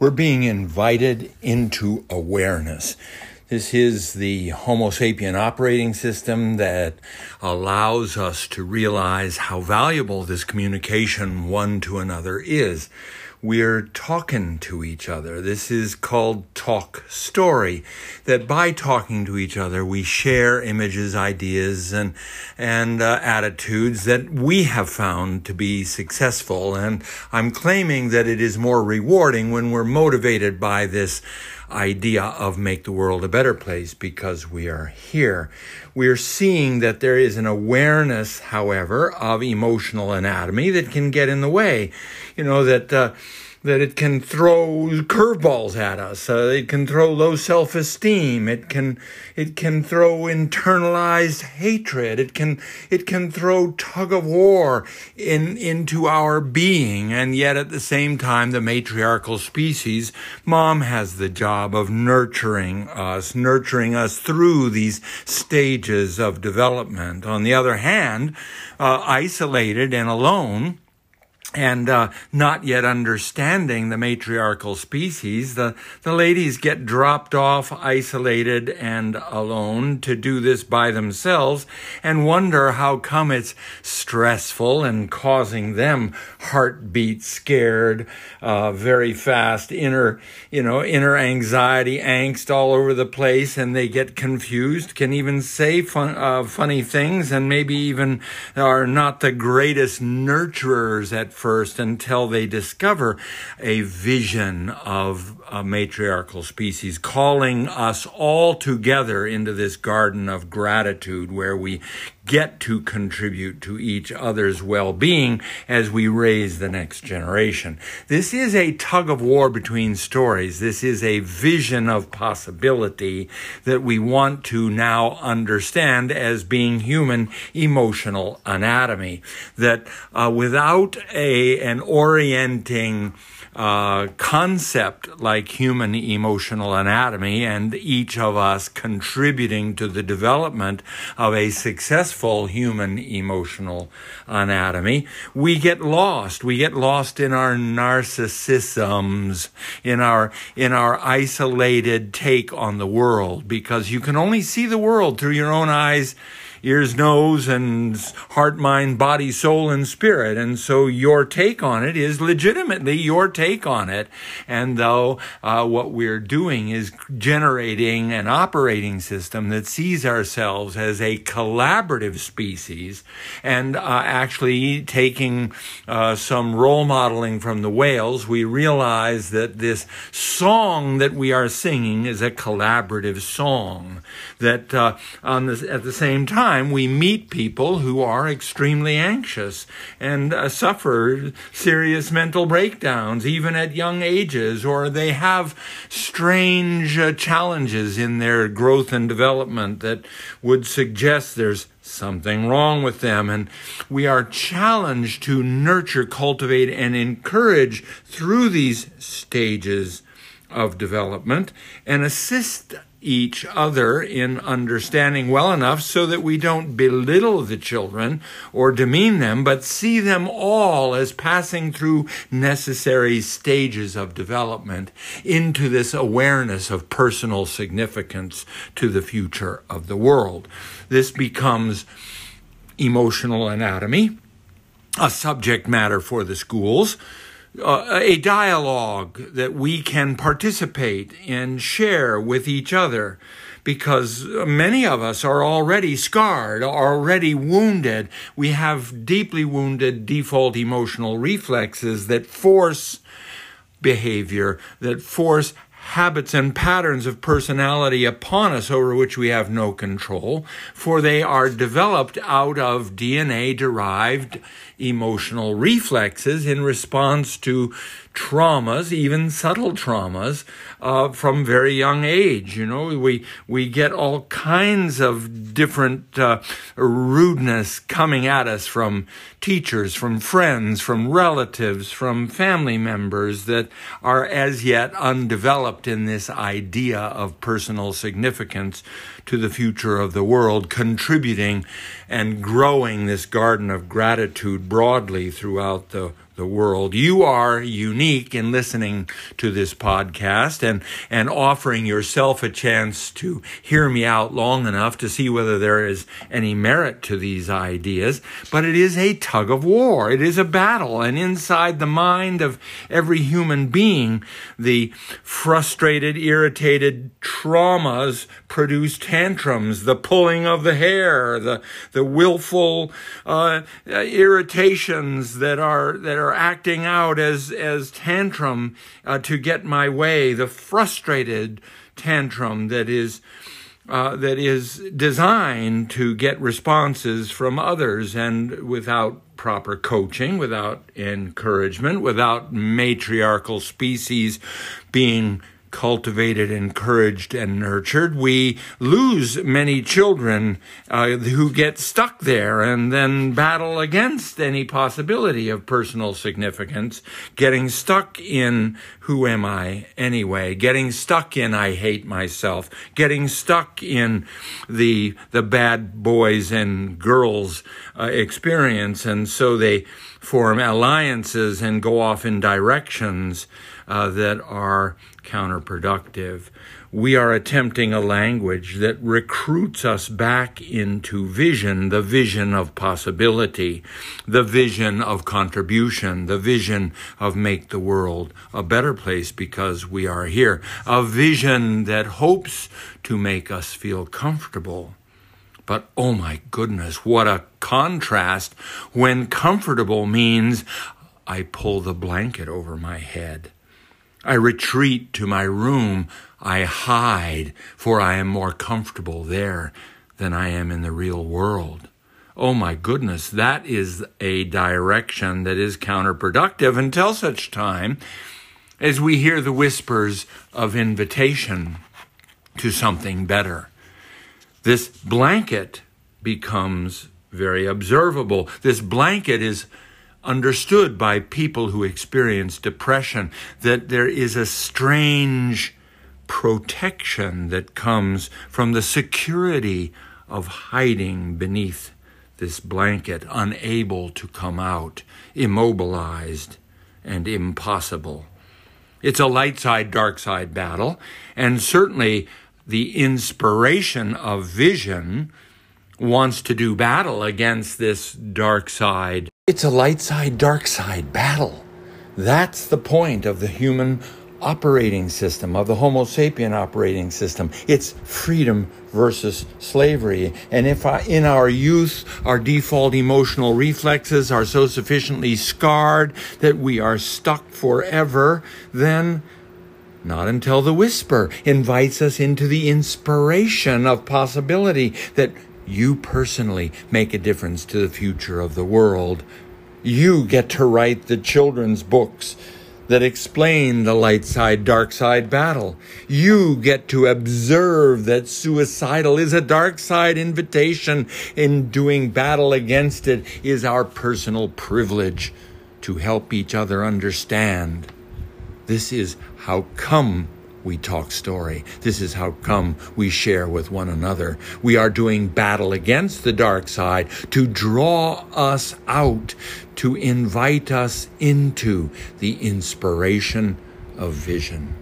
We're being invited into awareness. This is the Homo sapien operating system that allows us to realize how valuable this communication one to another is we're talking to each other. This is called talk story. That by talking to each other, we share images, ideas, and and uh, attitudes that we have found to be successful. And I'm claiming that it is more rewarding when we're motivated by this idea of make the world a better place because we are here. We are seeing that there is an awareness, however, of emotional anatomy that can get in the way. You know, that, uh, that it can throw curveballs at us. Uh, it can throw low self-esteem. It can it can throw internalized hatred. It can it can throw tug of war in into our being. And yet at the same time, the matriarchal species, mom has the job of nurturing us, nurturing us through these stages of development. On the other hand, uh, isolated and alone and uh, not yet understanding the matriarchal species, the, the ladies get dropped off, isolated and alone to do this by themselves and wonder how come it's stressful and causing them heartbeat scared, uh, very fast, inner, you know, inner anxiety, angst all over the place, and they get confused, can even say fun, uh, funny things, and maybe even are not the greatest nurturers at first until they discover a vision of a matriarchal species calling us all together into this garden of gratitude where we get to contribute to each other's well-being as we raise the next generation. This is a tug of war between stories. This is a vision of possibility that we want to now understand as being human emotional anatomy. That uh, without a an orienting uh, concept like human emotional anatomy and each of us contributing to the development of a successful human emotional anatomy, we get lost. We get lost in our narcissisms, in our, in our isolated take on the world because you can only see the world through your own eyes ears, nose, and heart, mind, body, soul, and spirit. And so your take on it is legitimately your take on it. And though uh, what we're doing is generating an operating system that sees ourselves as a collaborative species and uh, actually taking uh, some role modeling from the whales, we realize that this song that we are singing is a collaborative song. That uh, on the, at the same time, time, we meet people who are extremely anxious and uh, suffer serious mental breakdowns, even at young ages, or they have strange uh, challenges in their growth and development that would suggest there's something wrong with them. And we are challenged to nurture, cultivate, and encourage through these stages of development and assist each other in understanding well enough so that we don't belittle the children or demean them, but see them all as passing through necessary stages of development into this awareness of personal significance to the future of the world. This becomes emotional anatomy, a subject matter for the schools uh, a dialogue that we can participate and share with each other because many of us are already scarred, already wounded. We have deeply wounded default emotional reflexes that force behavior, that force habits and patterns of personality upon us over which we have no control, for they are developed out of DNA derived emotional reflexes in response to traumas, even subtle traumas, uh, from very young age. You know, we we get all kinds of different uh, rudeness coming at us from teachers, from friends, from relatives, from family members that are as yet undeveloped in this idea of personal significance to the future of the world, contributing and growing this garden of gratitude broadly throughout the the world. You are unique in listening to this podcast and, and offering yourself a chance to hear me out long enough to see whether there is any merit to these ideas. But it is a tug of war. It is a battle. And inside the mind of every human being, the frustrated, irritated traumas produce tantrums, the pulling of the hair, the, the willful uh, irritations that are, that are acting out as, as tantrum uh, to get my way, the frustrated tantrum that is, uh, that is designed to get responses from others and without proper coaching, without encouragement, without matriarchal species being cultivated, encouraged, and nurtured, we lose many children uh, who get stuck there and then battle against any possibility of personal significance, getting stuck in who am I anyway, getting stuck in I hate myself, getting stuck in the the bad boys and girls uh, experience, and so they form alliances and go off in directions uh, that are counterproductive. We are attempting a language that recruits us back into vision, the vision of possibility, the vision of contribution, the vision of make the world a better place because we are here, a vision that hopes to make us feel comfortable. But oh my goodness, what a contrast when comfortable means I pull the blanket over my head. I retreat to my room. I hide, for I am more comfortable there than I am in the real world. Oh my goodness, that is a direction that is counterproductive until such time as we hear the whispers of invitation to something better. This blanket becomes very observable. This blanket is understood by people who experience depression that there is a strange protection that comes from the security of hiding beneath this blanket, unable to come out, immobilized and impossible. It's a light side, dark side battle, and certainly the inspiration of vision wants to do battle against this dark side it's a light side, dark side battle. That's the point of the human operating system, of the Homo sapien operating system. It's freedom versus slavery. And if I, in our youth, our default emotional reflexes are so sufficiently scarred that we are stuck forever, then not until the whisper invites us into the inspiration of possibility that you personally make a difference to the future of the world. You get to write the children's books that explain the light side, dark side battle. You get to observe that suicidal is a dark side invitation in doing battle against it is our personal privilege to help each other understand. This is how come we talk story. This is how come we share with one another. We are doing battle against the dark side to draw us out, to invite us into the inspiration of vision.